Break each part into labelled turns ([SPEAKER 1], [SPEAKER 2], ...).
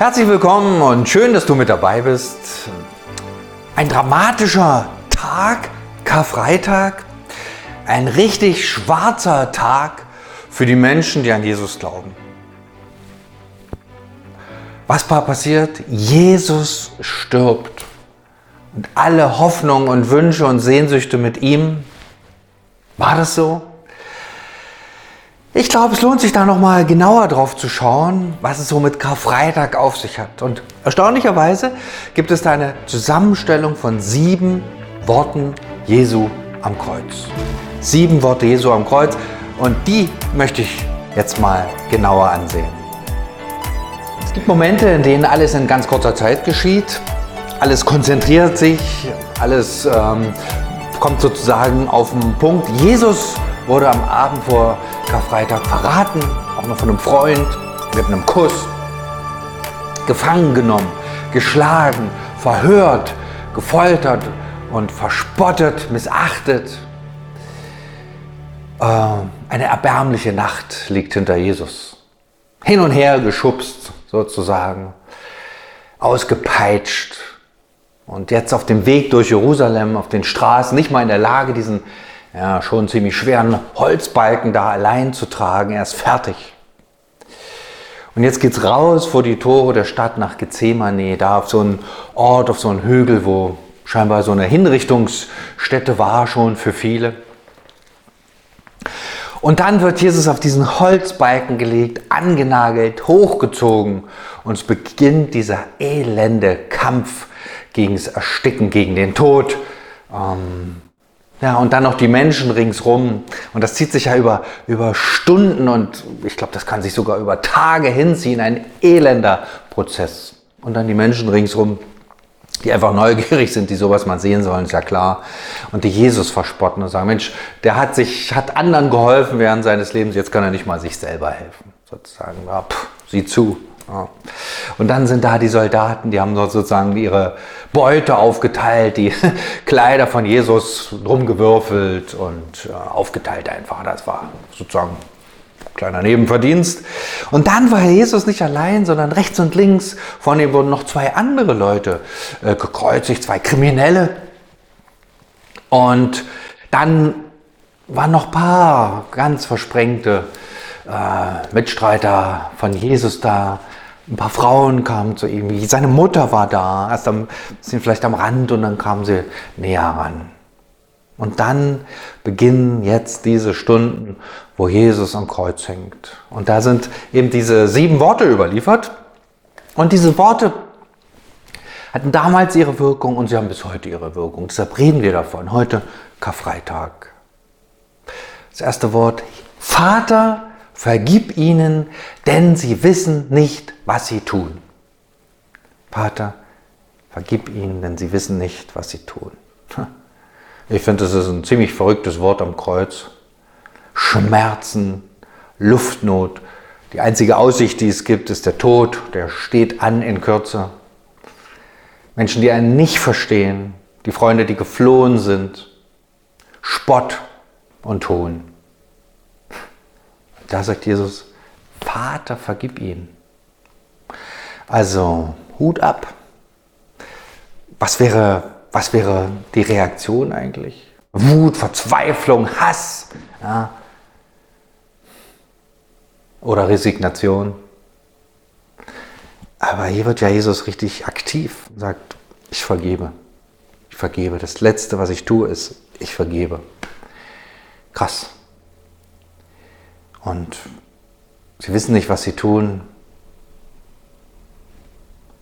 [SPEAKER 1] Herzlich willkommen und schön, dass du mit dabei bist. Ein dramatischer Tag, Karfreitag, ein richtig schwarzer Tag für die Menschen, die an Jesus glauben. Was passiert? Jesus stirbt. Und alle Hoffnungen und Wünsche und Sehnsüchte mit ihm. War das so? Ich glaube, es lohnt sich da nochmal genauer drauf zu schauen, was es so mit Karfreitag auf sich hat. Und erstaunlicherweise gibt es da eine Zusammenstellung von sieben Worten Jesu am Kreuz. Sieben Worte Jesu am Kreuz und die möchte ich jetzt mal genauer ansehen. Es gibt Momente, in denen alles in ganz kurzer Zeit geschieht. Alles konzentriert sich, alles ähm, kommt sozusagen auf den Punkt. Jesus wurde am Abend vor Karfreitag verraten, auch noch von einem Freund, mit einem Kuss, gefangen genommen, geschlagen, verhört, gefoltert und verspottet, missachtet. Äh, eine erbärmliche Nacht liegt hinter Jesus. Hin und her geschubst sozusagen, ausgepeitscht und jetzt auf dem Weg durch Jerusalem, auf den Straßen, nicht mal in der Lage, diesen ja, schon ziemlich schweren Holzbalken da allein zu tragen. Er ist fertig. Und jetzt geht's raus vor die Tore der Stadt nach Gethsemane, da auf so einen Ort, auf so einen Hügel, wo scheinbar so eine Hinrichtungsstätte war schon für viele. Und dann wird Jesus auf diesen Holzbalken gelegt, angenagelt, hochgezogen und es beginnt dieser elende Kampf gegen das Ersticken, gegen den Tod. Ähm, ja, und dann noch die Menschen ringsrum. Und das zieht sich ja über, über Stunden und ich glaube, das kann sich sogar über Tage hinziehen. Ein elender Prozess. Und dann die Menschen ringsrum, die einfach neugierig sind, die sowas mal sehen sollen, ist ja klar. Und die Jesus verspotten und sagen, Mensch, der hat sich, hat anderen geholfen während seines Lebens, jetzt kann er nicht mal sich selber helfen. Sozusagen, ja, pff, sieh zu. Ja. Und dann sind da die Soldaten, die haben sozusagen ihre Beute aufgeteilt, die Kleider von Jesus rumgewürfelt und äh, aufgeteilt einfach. Das war sozusagen ein kleiner Nebenverdienst. Und dann war Jesus nicht allein, sondern rechts und links von ihm wurden noch zwei andere Leute äh, gekreuzigt, zwei Kriminelle. Und dann waren noch ein paar ganz versprengte äh, Mitstreiter von Jesus da, ein paar Frauen kamen zu ihm, seine Mutter war da, erst am, sind vielleicht am Rand und dann kamen sie näher ran. Und dann beginnen jetzt diese Stunden, wo Jesus am Kreuz hängt. Und da sind eben diese sieben Worte überliefert. Und diese Worte hatten damals ihre Wirkung und sie haben bis heute ihre Wirkung. Deshalb reden wir davon. Heute Karfreitag. Das erste Wort, Vater, vergib ihnen, denn sie wissen nicht, was sie tun. Vater, vergib ihnen, denn sie wissen nicht, was sie tun. Ich finde, das ist ein ziemlich verrücktes Wort am Kreuz. Schmerzen, Luftnot. Die einzige Aussicht, die es gibt, ist der Tod, der steht an in Kürze. Menschen, die einen nicht verstehen, die Freunde, die geflohen sind, Spott und Hohn. Da sagt Jesus, Vater, vergib ihnen. Also Hut ab. Was wäre, was wäre die Reaktion eigentlich? Wut, Verzweiflung, Hass ja? oder Resignation. Aber hier wird ja Jesus richtig aktiv und sagt, ich vergebe. Ich vergebe. Das Letzte, was ich tue, ist, ich vergebe. Krass. Und sie wissen nicht, was sie tun.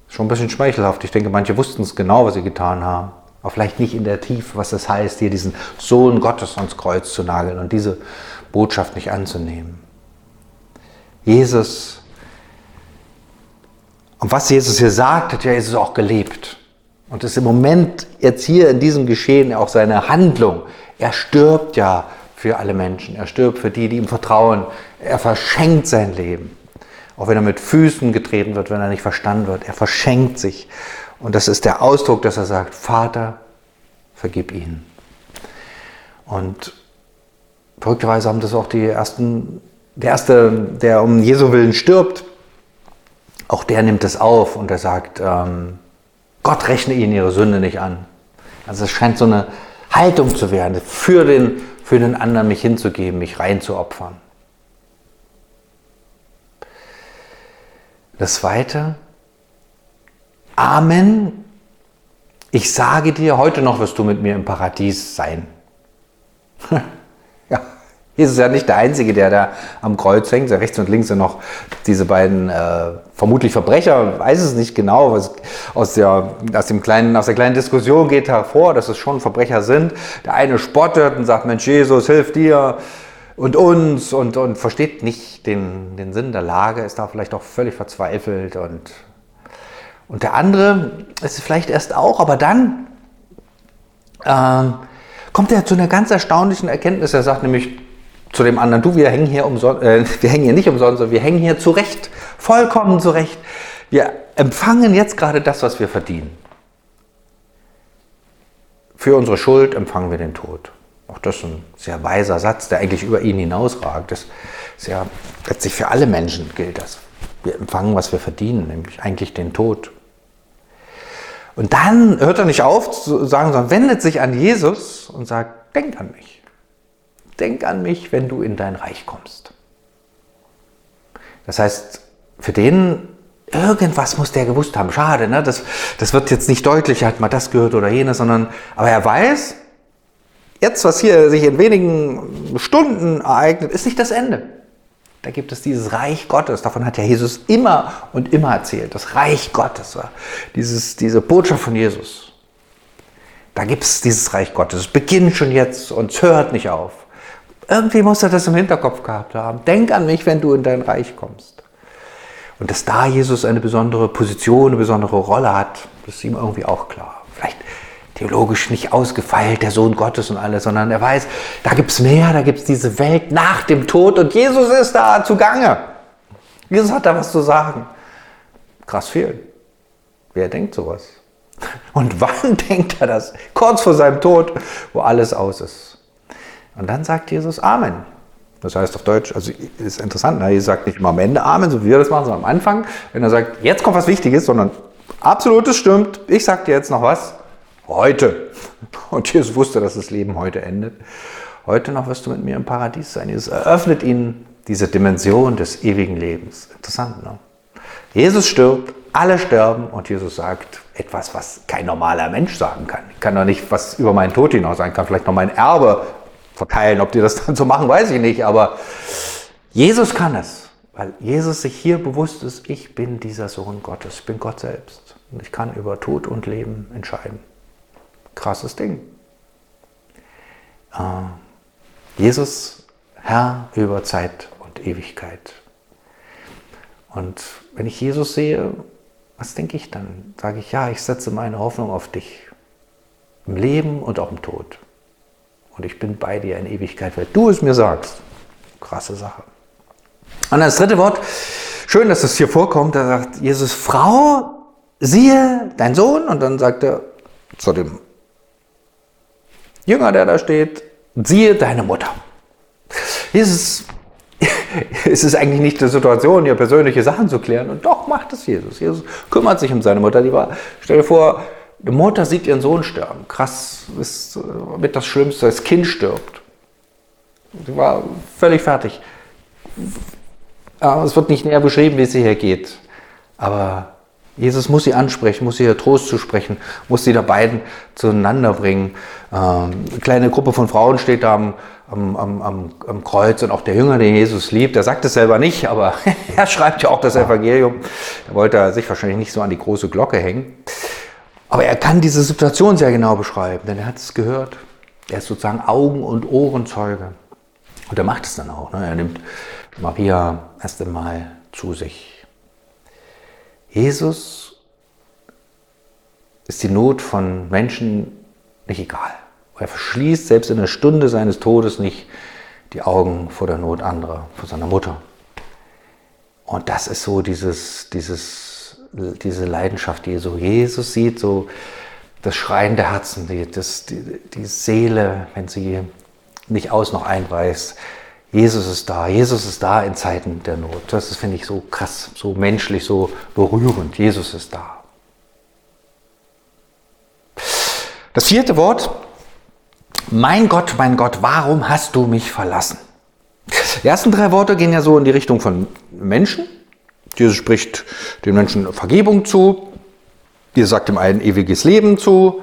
[SPEAKER 1] Schon ein bisschen schmeichelhaft. Ich denke, manche wussten es genau, was sie getan haben. Aber vielleicht nicht in der Tiefe, was es heißt, hier diesen Sohn Gottes ans Kreuz zu nageln und diese Botschaft nicht anzunehmen. Jesus, und was Jesus hier sagt, hat ja Jesus auch gelebt. Und ist im Moment jetzt hier in diesem Geschehen auch seine Handlung. Er stirbt ja für alle Menschen. Er stirbt für die, die ihm vertrauen. Er verschenkt sein Leben. Auch wenn er mit Füßen getreten wird, wenn er nicht verstanden wird. Er verschenkt sich. Und das ist der Ausdruck, dass er sagt, Vater, vergib ihnen. Und verrückterweise haben das auch die ersten, der erste, der um Jesu Willen stirbt, auch der nimmt es auf und er sagt, ähm, Gott rechne ihnen ihre Sünde nicht an. Also es scheint so eine Haltung zu werden, für den, für den anderen mich hinzugeben, mich reinzuopfern. Das zweite, Amen, ich sage dir, heute noch wirst du mit mir im Paradies sein. Jesus ist ja nicht der Einzige, der da am Kreuz hängt. Rechts und links sind noch diese beiden äh, vermutlich Verbrecher, weiß es nicht genau, was aus der, aus, dem kleinen, aus der kleinen Diskussion geht hervor, dass es schon Verbrecher sind. Der eine spottet und sagt, Mensch, Jesus, hilf dir und uns und, und versteht nicht den, den Sinn der Lage, ist da vielleicht auch völlig verzweifelt und, und der andere ist vielleicht erst auch, aber dann äh, kommt er zu einer ganz erstaunlichen Erkenntnis. Er sagt nämlich zu dem anderen, du, wir hängen hier umsonst, äh, wir hängen hier nicht umsonst, sondern wir hängen hier zurecht, vollkommen zurecht. Wir empfangen jetzt gerade das, was wir verdienen. Für unsere Schuld empfangen wir den Tod. Auch das ist ein sehr weiser Satz, der eigentlich über ihn hinausragt. Das ist ja letztlich für alle Menschen gilt das. Wir empfangen, was wir verdienen, nämlich eigentlich den Tod. Und dann hört er nicht auf zu sagen, sondern wendet sich an Jesus und sagt, denk an mich. Denk an mich, wenn du in dein Reich kommst. Das heißt, für den irgendwas muss der gewusst haben. Schade, ne? das, das wird jetzt nicht deutlich, er hat mal das gehört oder jenes, sondern, aber er weiß, jetzt, was hier sich in wenigen Stunden ereignet, ist nicht das Ende. Da gibt es dieses Reich Gottes. Davon hat ja Jesus immer und immer erzählt. Das Reich Gottes, dieses, diese Botschaft von Jesus. Da gibt es dieses Reich Gottes. Es beginnt schon jetzt und es hört nicht auf. Irgendwie muss er das im Hinterkopf gehabt haben. Denk an mich, wenn du in dein Reich kommst. Und dass da Jesus eine besondere Position, eine besondere Rolle hat, das ist ihm irgendwie auch klar. Vielleicht theologisch nicht ausgefeilt, der Sohn Gottes und alles, sondern er weiß, da gibt es mehr, da gibt es diese Welt nach dem Tod und Jesus ist da zugange. Jesus hat da was zu sagen. Krass viel. Wer denkt sowas? Und wann denkt er das? Kurz vor seinem Tod, wo alles aus ist. Und dann sagt Jesus Amen. Das heißt auf Deutsch, also ist interessant, ne? Jesus sagt nicht immer am Ende Amen, so wie wir das machen, sondern am Anfang, wenn er sagt, jetzt kommt was Wichtiges, sondern absolutes stimmt, ich sag dir jetzt noch was, heute. Und Jesus wusste, dass das Leben heute endet. Heute noch wirst du mit mir im Paradies sein. Jesus eröffnet ihnen diese Dimension des ewigen Lebens. Interessant, ne? Jesus stirbt, alle sterben und Jesus sagt etwas, was kein normaler Mensch sagen kann. Ich kann doch nicht was über meinen Tod hinaus sagen, kann vielleicht noch mein Erbe verteilen. Ob die das dann so machen, weiß ich nicht, aber Jesus kann es, weil Jesus sich hier bewusst ist, ich bin dieser Sohn Gottes, ich bin Gott selbst und ich kann über Tod und Leben entscheiden. Krasses Ding. Äh, Jesus, Herr über Zeit und Ewigkeit. Und wenn ich Jesus sehe, was denke ich dann? Sage ich, ja, ich setze meine Hoffnung auf dich. Im Leben und auch im Tod. Und ich bin bei dir in Ewigkeit, weil du es mir sagst. Krasse Sache. Und das dritte Wort, schön, dass es hier vorkommt, da sagt Jesus, Frau, siehe dein Sohn. Und dann sagt er zu dem Jünger, der da steht, siehe deine Mutter. Jesus, es ist eigentlich nicht die Situation, hier persönliche Sachen zu klären. Und doch macht es Jesus. Jesus kümmert sich um seine Mutter. Die war, stell dir vor, die Mutter sieht ihren Sohn sterben. Krass, ist äh, mit das Schlimmste. Das Kind stirbt. Sie war völlig fertig. Es wird nicht näher beschrieben, wie es hier geht. Aber Jesus muss sie ansprechen, muss ihr Trost zu sprechen, muss sie da beiden zueinander bringen. Ähm, eine kleine Gruppe von Frauen steht da am, am, am, am Kreuz und auch der Jünger, den Jesus liebt, der sagt es selber nicht, aber er schreibt ja auch das Evangelium. Da wollte er sich wahrscheinlich nicht so an die große Glocke hängen. Aber er kann diese Situation sehr genau beschreiben, denn er hat es gehört. Er ist sozusagen Augen- und Ohrenzeuge. Und er macht es dann auch. Ne? Er nimmt Maria erst einmal zu sich. Jesus ist die Not von Menschen nicht egal. Er verschließt selbst in der Stunde seines Todes nicht die Augen vor der Not anderer, vor seiner Mutter. Und das ist so dieses, dieses diese Leidenschaft Jesu. Jesus sieht so das Schreien der Herzen, die, das, die, die Seele, wenn sie nicht aus noch einweist. Jesus ist da, Jesus ist da in Zeiten der Not. Das finde ich so krass, so menschlich, so berührend. Jesus ist da. Das vierte Wort, mein Gott, mein Gott, warum hast du mich verlassen? Die ersten drei Worte gehen ja so in die Richtung von Menschen. Jesus spricht den Menschen Vergebung zu. Jesus sagt dem einen ewiges Leben zu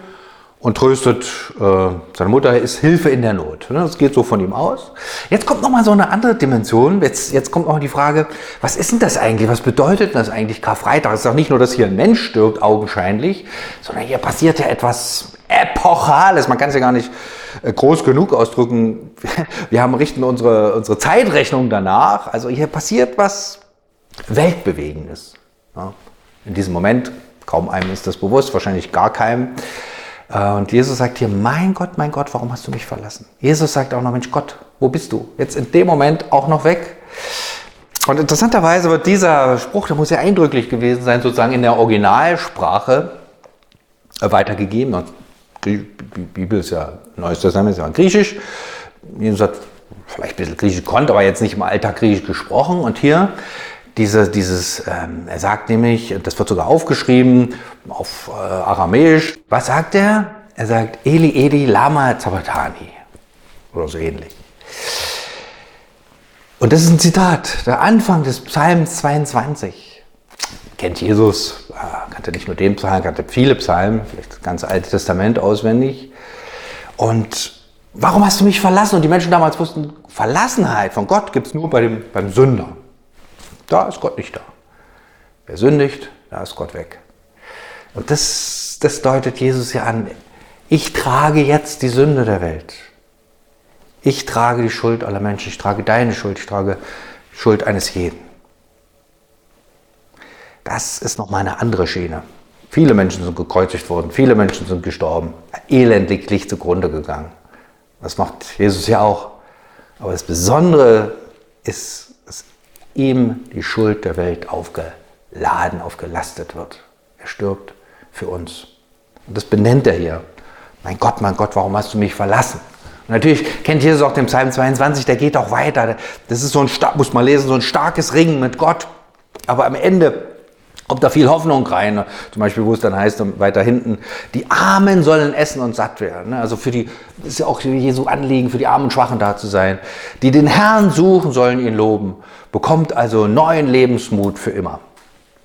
[SPEAKER 1] und tröstet äh, seine Mutter, ist Hilfe in der Not. Ne? Das geht so von ihm aus. Jetzt kommt nochmal so eine andere Dimension. Jetzt, jetzt kommt noch die Frage, was ist denn das eigentlich? Was bedeutet das eigentlich Karfreitag? Es ist doch nicht nur, dass hier ein Mensch stirbt, augenscheinlich, sondern hier passiert ja etwas Epochales. Man kann es ja gar nicht äh, groß genug ausdrücken. Wir haben richten unsere, unsere Zeitrechnung danach. Also hier passiert was Weltbewegendes. Ja? In diesem Moment, kaum einem ist das bewusst, wahrscheinlich gar keinem. Äh, und Jesus sagt hier, mein Gott, mein Gott, warum hast du mich verlassen? Jesus sagt auch noch, Mensch Gott, wo bist du? Jetzt in dem Moment auch noch weg. Und interessanterweise wird dieser Spruch, der muss ja eindrücklich gewesen sein, sozusagen in der Originalsprache weitergegeben. Die Bibel ist ja, Neues Testament ist ja Griechisch. Jesus hat vielleicht ein bisschen Griechisch konnte, aber jetzt nicht im Alltag Griechisch gesprochen. Und hier diese, dieses, ähm, er sagt nämlich, das wird sogar aufgeschrieben auf äh, Aramäisch. Was sagt er? Er sagt Eli Eli Lama Zabatani oder so ähnlich. Und das ist ein Zitat, der Anfang des Psalms 22. Kennt Jesus, äh, kannte nicht nur den Psalm, kannte viele Psalmen, vielleicht das ganze Alte Testament auswendig. Und warum hast du mich verlassen? Und die Menschen damals wussten, Verlassenheit von Gott gibt es nur bei dem, beim Sünder. Da ist Gott nicht da. Wer sündigt, da ist Gott weg. Und das, das deutet Jesus ja an. Ich trage jetzt die Sünde der Welt. Ich trage die Schuld aller Menschen. Ich trage deine Schuld. Ich trage die Schuld eines jeden. Das ist nochmal eine andere Schiene. Viele Menschen sind gekreuzigt worden. Viele Menschen sind gestorben. Elendiglich zugrunde gegangen. Das macht Jesus ja auch. Aber das Besondere ist, ihm die Schuld der Welt aufgeladen, aufgelastet wird. Er stirbt für uns. Und das benennt er hier. Mein Gott, mein Gott, warum hast du mich verlassen? Und natürlich kennt Jesus auch den Psalm 22, der geht auch weiter. Das ist so ein, muss man lesen, so ein starkes Ringen mit Gott. Aber am Ende kommt da viel Hoffnung rein. Zum Beispiel, wo es dann heißt, weiter hinten, die Armen sollen essen und satt werden. Ne? Also für die, das ist ja auch Jesu Anliegen, für die Armen und Schwachen da zu sein. Die den Herrn suchen, sollen ihn loben. Bekommt also neuen Lebensmut für immer.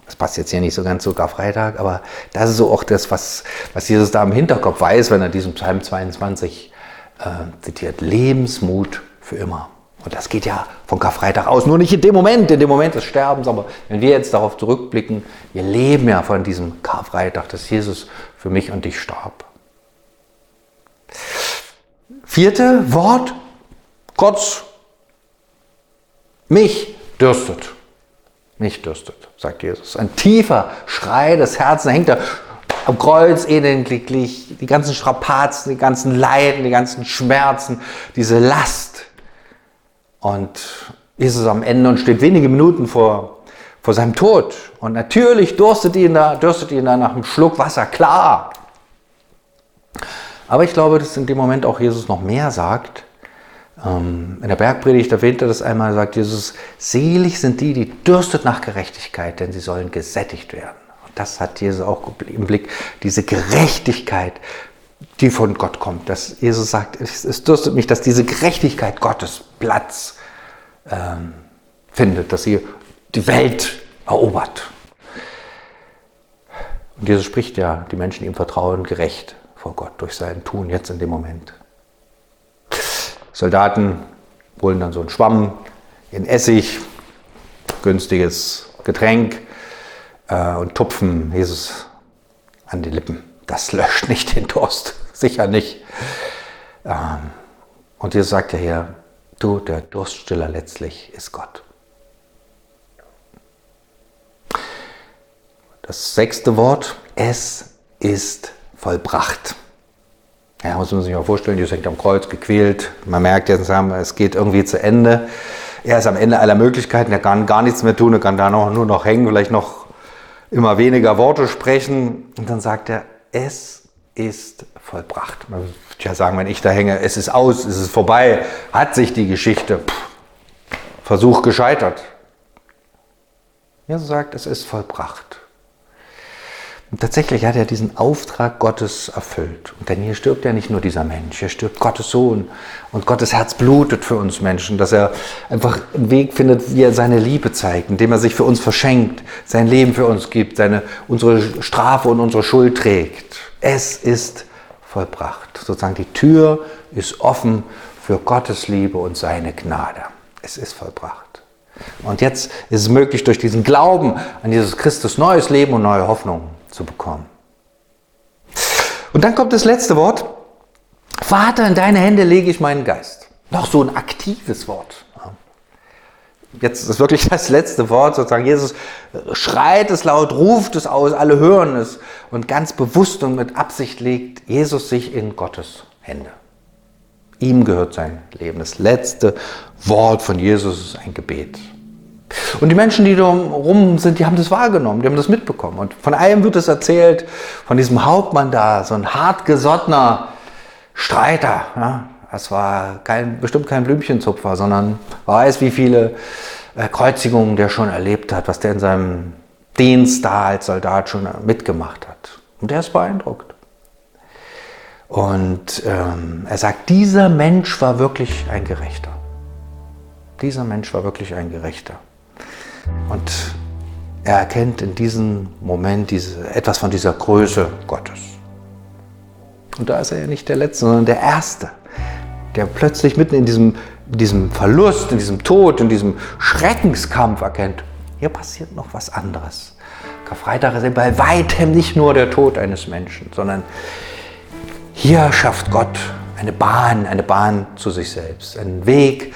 [SPEAKER 1] Das passt jetzt hier nicht so ganz zu Karfreitag, aber das ist so auch das, was, was Jesus da im Hinterkopf weiß, wenn er diesen Psalm 22 äh, zitiert. Lebensmut für immer. Und das geht ja von Karfreitag aus, nur nicht in dem Moment, in dem Moment des Sterbens, aber wenn wir jetzt darauf zurückblicken, wir leben ja von diesem Karfreitag, dass Jesus für mich und dich starb. Vierte Wort, Gott, mich dürstet. Mich dürstet, sagt Jesus. Ein tiefer Schrei des Herzens, hängt da am Kreuz elendlich, die ganzen Strapazen, die ganzen Leiden, die ganzen Schmerzen, diese Last, und Jesus am Ende und steht wenige Minuten vor, vor seinem Tod. Und natürlich durstet ihn, da, dürstet ihn da nach einem Schluck Wasser, klar. Aber ich glaube, dass in dem Moment auch Jesus noch mehr sagt. Ähm, in der Bergpredigt erwähnt er das einmal, sagt Jesus, selig sind die, die dürstet nach Gerechtigkeit, denn sie sollen gesättigt werden. Und das hat Jesus auch im Blick, diese Gerechtigkeit, die von Gott kommt. Dass Jesus sagt, es, es dürstet mich, dass diese Gerechtigkeit Gottes Platz ähm, findet, dass sie die Welt erobert. Und Jesus spricht ja, die Menschen ihm vertrauen gerecht vor Gott durch sein Tun jetzt in dem Moment. Soldaten holen dann so einen Schwamm in Essig, günstiges Getränk äh, und tupfen Jesus an die Lippen das löscht nicht den Durst, sicher nicht. Ähm, und Jesus sagt ja hier, du, der Durststiller letztlich ist Gott. Das sechste Wort, es ist vollbracht. Ja, muss man sich mal vorstellen, Jesus hängt am Kreuz, gequält. Man merkt jetzt, es geht irgendwie zu Ende. Er ist am Ende aller Möglichkeiten, er kann gar nichts mehr tun, er kann da noch, nur noch hängen, vielleicht noch immer weniger Worte sprechen. Und dann sagt er, es ist vollbracht. Man würde ja sagen, wenn ich da hänge, es ist aus, es ist vorbei, hat sich die Geschichte. Pff, Versuch gescheitert. Jesus sagt, es ist vollbracht. Und tatsächlich hat er diesen Auftrag Gottes erfüllt. Und denn hier stirbt ja nicht nur dieser Mensch, hier stirbt Gottes Sohn. Und Gottes Herz blutet für uns Menschen, dass er einfach einen Weg findet, wie er seine Liebe zeigt, indem er sich für uns verschenkt, sein Leben für uns gibt, seine, unsere Strafe und unsere Schuld trägt. Es ist vollbracht. Sozusagen die Tür ist offen für Gottes Liebe und seine Gnade. Es ist vollbracht. Und jetzt ist es möglich, durch diesen Glauben an Jesus Christus neues Leben und neue Hoffnung zu bekommen. Und dann kommt das letzte Wort. Vater, in deine Hände lege ich meinen Geist. Noch so ein aktives Wort. Jetzt ist wirklich das letzte Wort sozusagen. Jesus schreit es laut, ruft es aus, alle hören es und ganz bewusst und mit Absicht legt Jesus sich in Gottes Hände. Ihm gehört sein Leben. Das letzte Wort von Jesus ist ein Gebet. Und die Menschen, die rum sind, die haben das wahrgenommen, die haben das mitbekommen. Und von einem wird es erzählt, von diesem Hauptmann da, so ein hartgesottener Streiter. Ja. Das war kein, bestimmt kein Blümchenzupfer, sondern weiß, wie viele äh, Kreuzigungen der schon erlebt hat, was der in seinem Dienst da als Soldat schon mitgemacht hat. Und der ist beeindruckt. Und ähm, er sagt, dieser Mensch war wirklich ein Gerechter. Dieser Mensch war wirklich ein Gerechter. Und er erkennt in diesem Moment diese, etwas von dieser Größe Gottes. Und da ist er ja nicht der Letzte, sondern der Erste, der plötzlich mitten in diesem, diesem Verlust, in diesem Tod, in diesem Schreckenskampf erkennt, hier passiert noch was anderes. Karfreitag ist bei weitem nicht nur der Tod eines Menschen, sondern hier schafft Gott eine Bahn, eine Bahn zu sich selbst, einen Weg,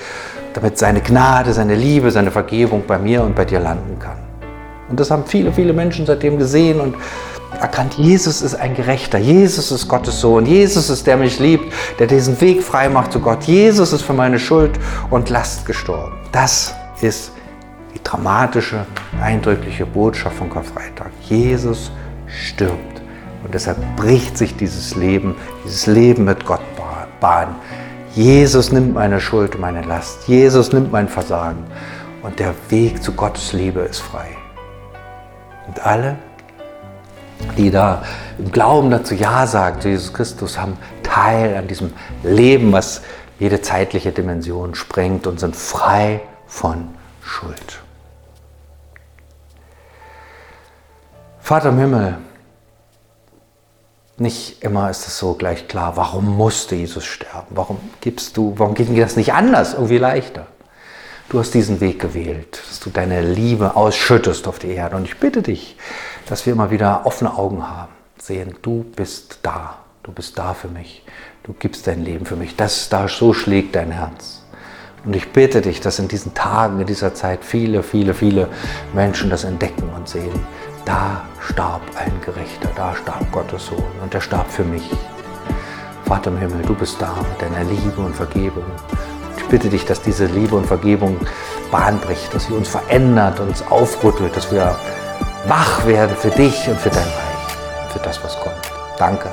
[SPEAKER 1] damit seine Gnade, seine Liebe, seine Vergebung bei mir und bei dir landen kann. Und das haben viele, viele Menschen seitdem gesehen und erkannt, Jesus ist ein Gerechter, Jesus ist Gottes Sohn, Jesus ist der mich liebt, der diesen Weg frei macht zu Gott, Jesus ist für meine Schuld und Last gestorben. Das ist die dramatische, eindrückliche Botschaft von Karfreitag. Jesus stirbt und deshalb bricht sich dieses Leben, dieses Leben mit Gott Bahn. Jesus nimmt meine Schuld, meine Last. Jesus nimmt mein Versagen. Und der Weg zu Gottes Liebe ist frei. Und alle, die da im Glauben dazu Ja sagen, zu Jesus Christus, haben Teil an diesem Leben, was jede zeitliche Dimension sprengt und sind frei von Schuld. Vater im Himmel, nicht immer ist es so gleich klar, warum musste Jesus sterben? Warum gibst du, warum ging das nicht anders, irgendwie leichter? Du hast diesen Weg gewählt, dass du deine Liebe ausschüttest auf die Erde. Und ich bitte dich, dass wir immer wieder offene Augen haben, sehen, du bist da, du bist da für mich, du gibst dein Leben für mich. Das da so schlägt dein Herz. Und ich bitte dich, dass in diesen Tagen, in dieser Zeit viele, viele, viele Menschen das entdecken und sehen da starb ein Gerechter, da starb Gottes Sohn und er starb für mich. Vater im Himmel, du bist da mit deiner Liebe und Vergebung. Ich bitte dich, dass diese Liebe und Vergebung Bahn bricht, dass sie uns verändert, uns aufrüttelt, dass wir wach werden für dich und für dein Reich, für das, was kommt. Danke,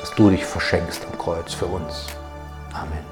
[SPEAKER 1] dass du dich verschenkst am Kreuz für uns. Amen.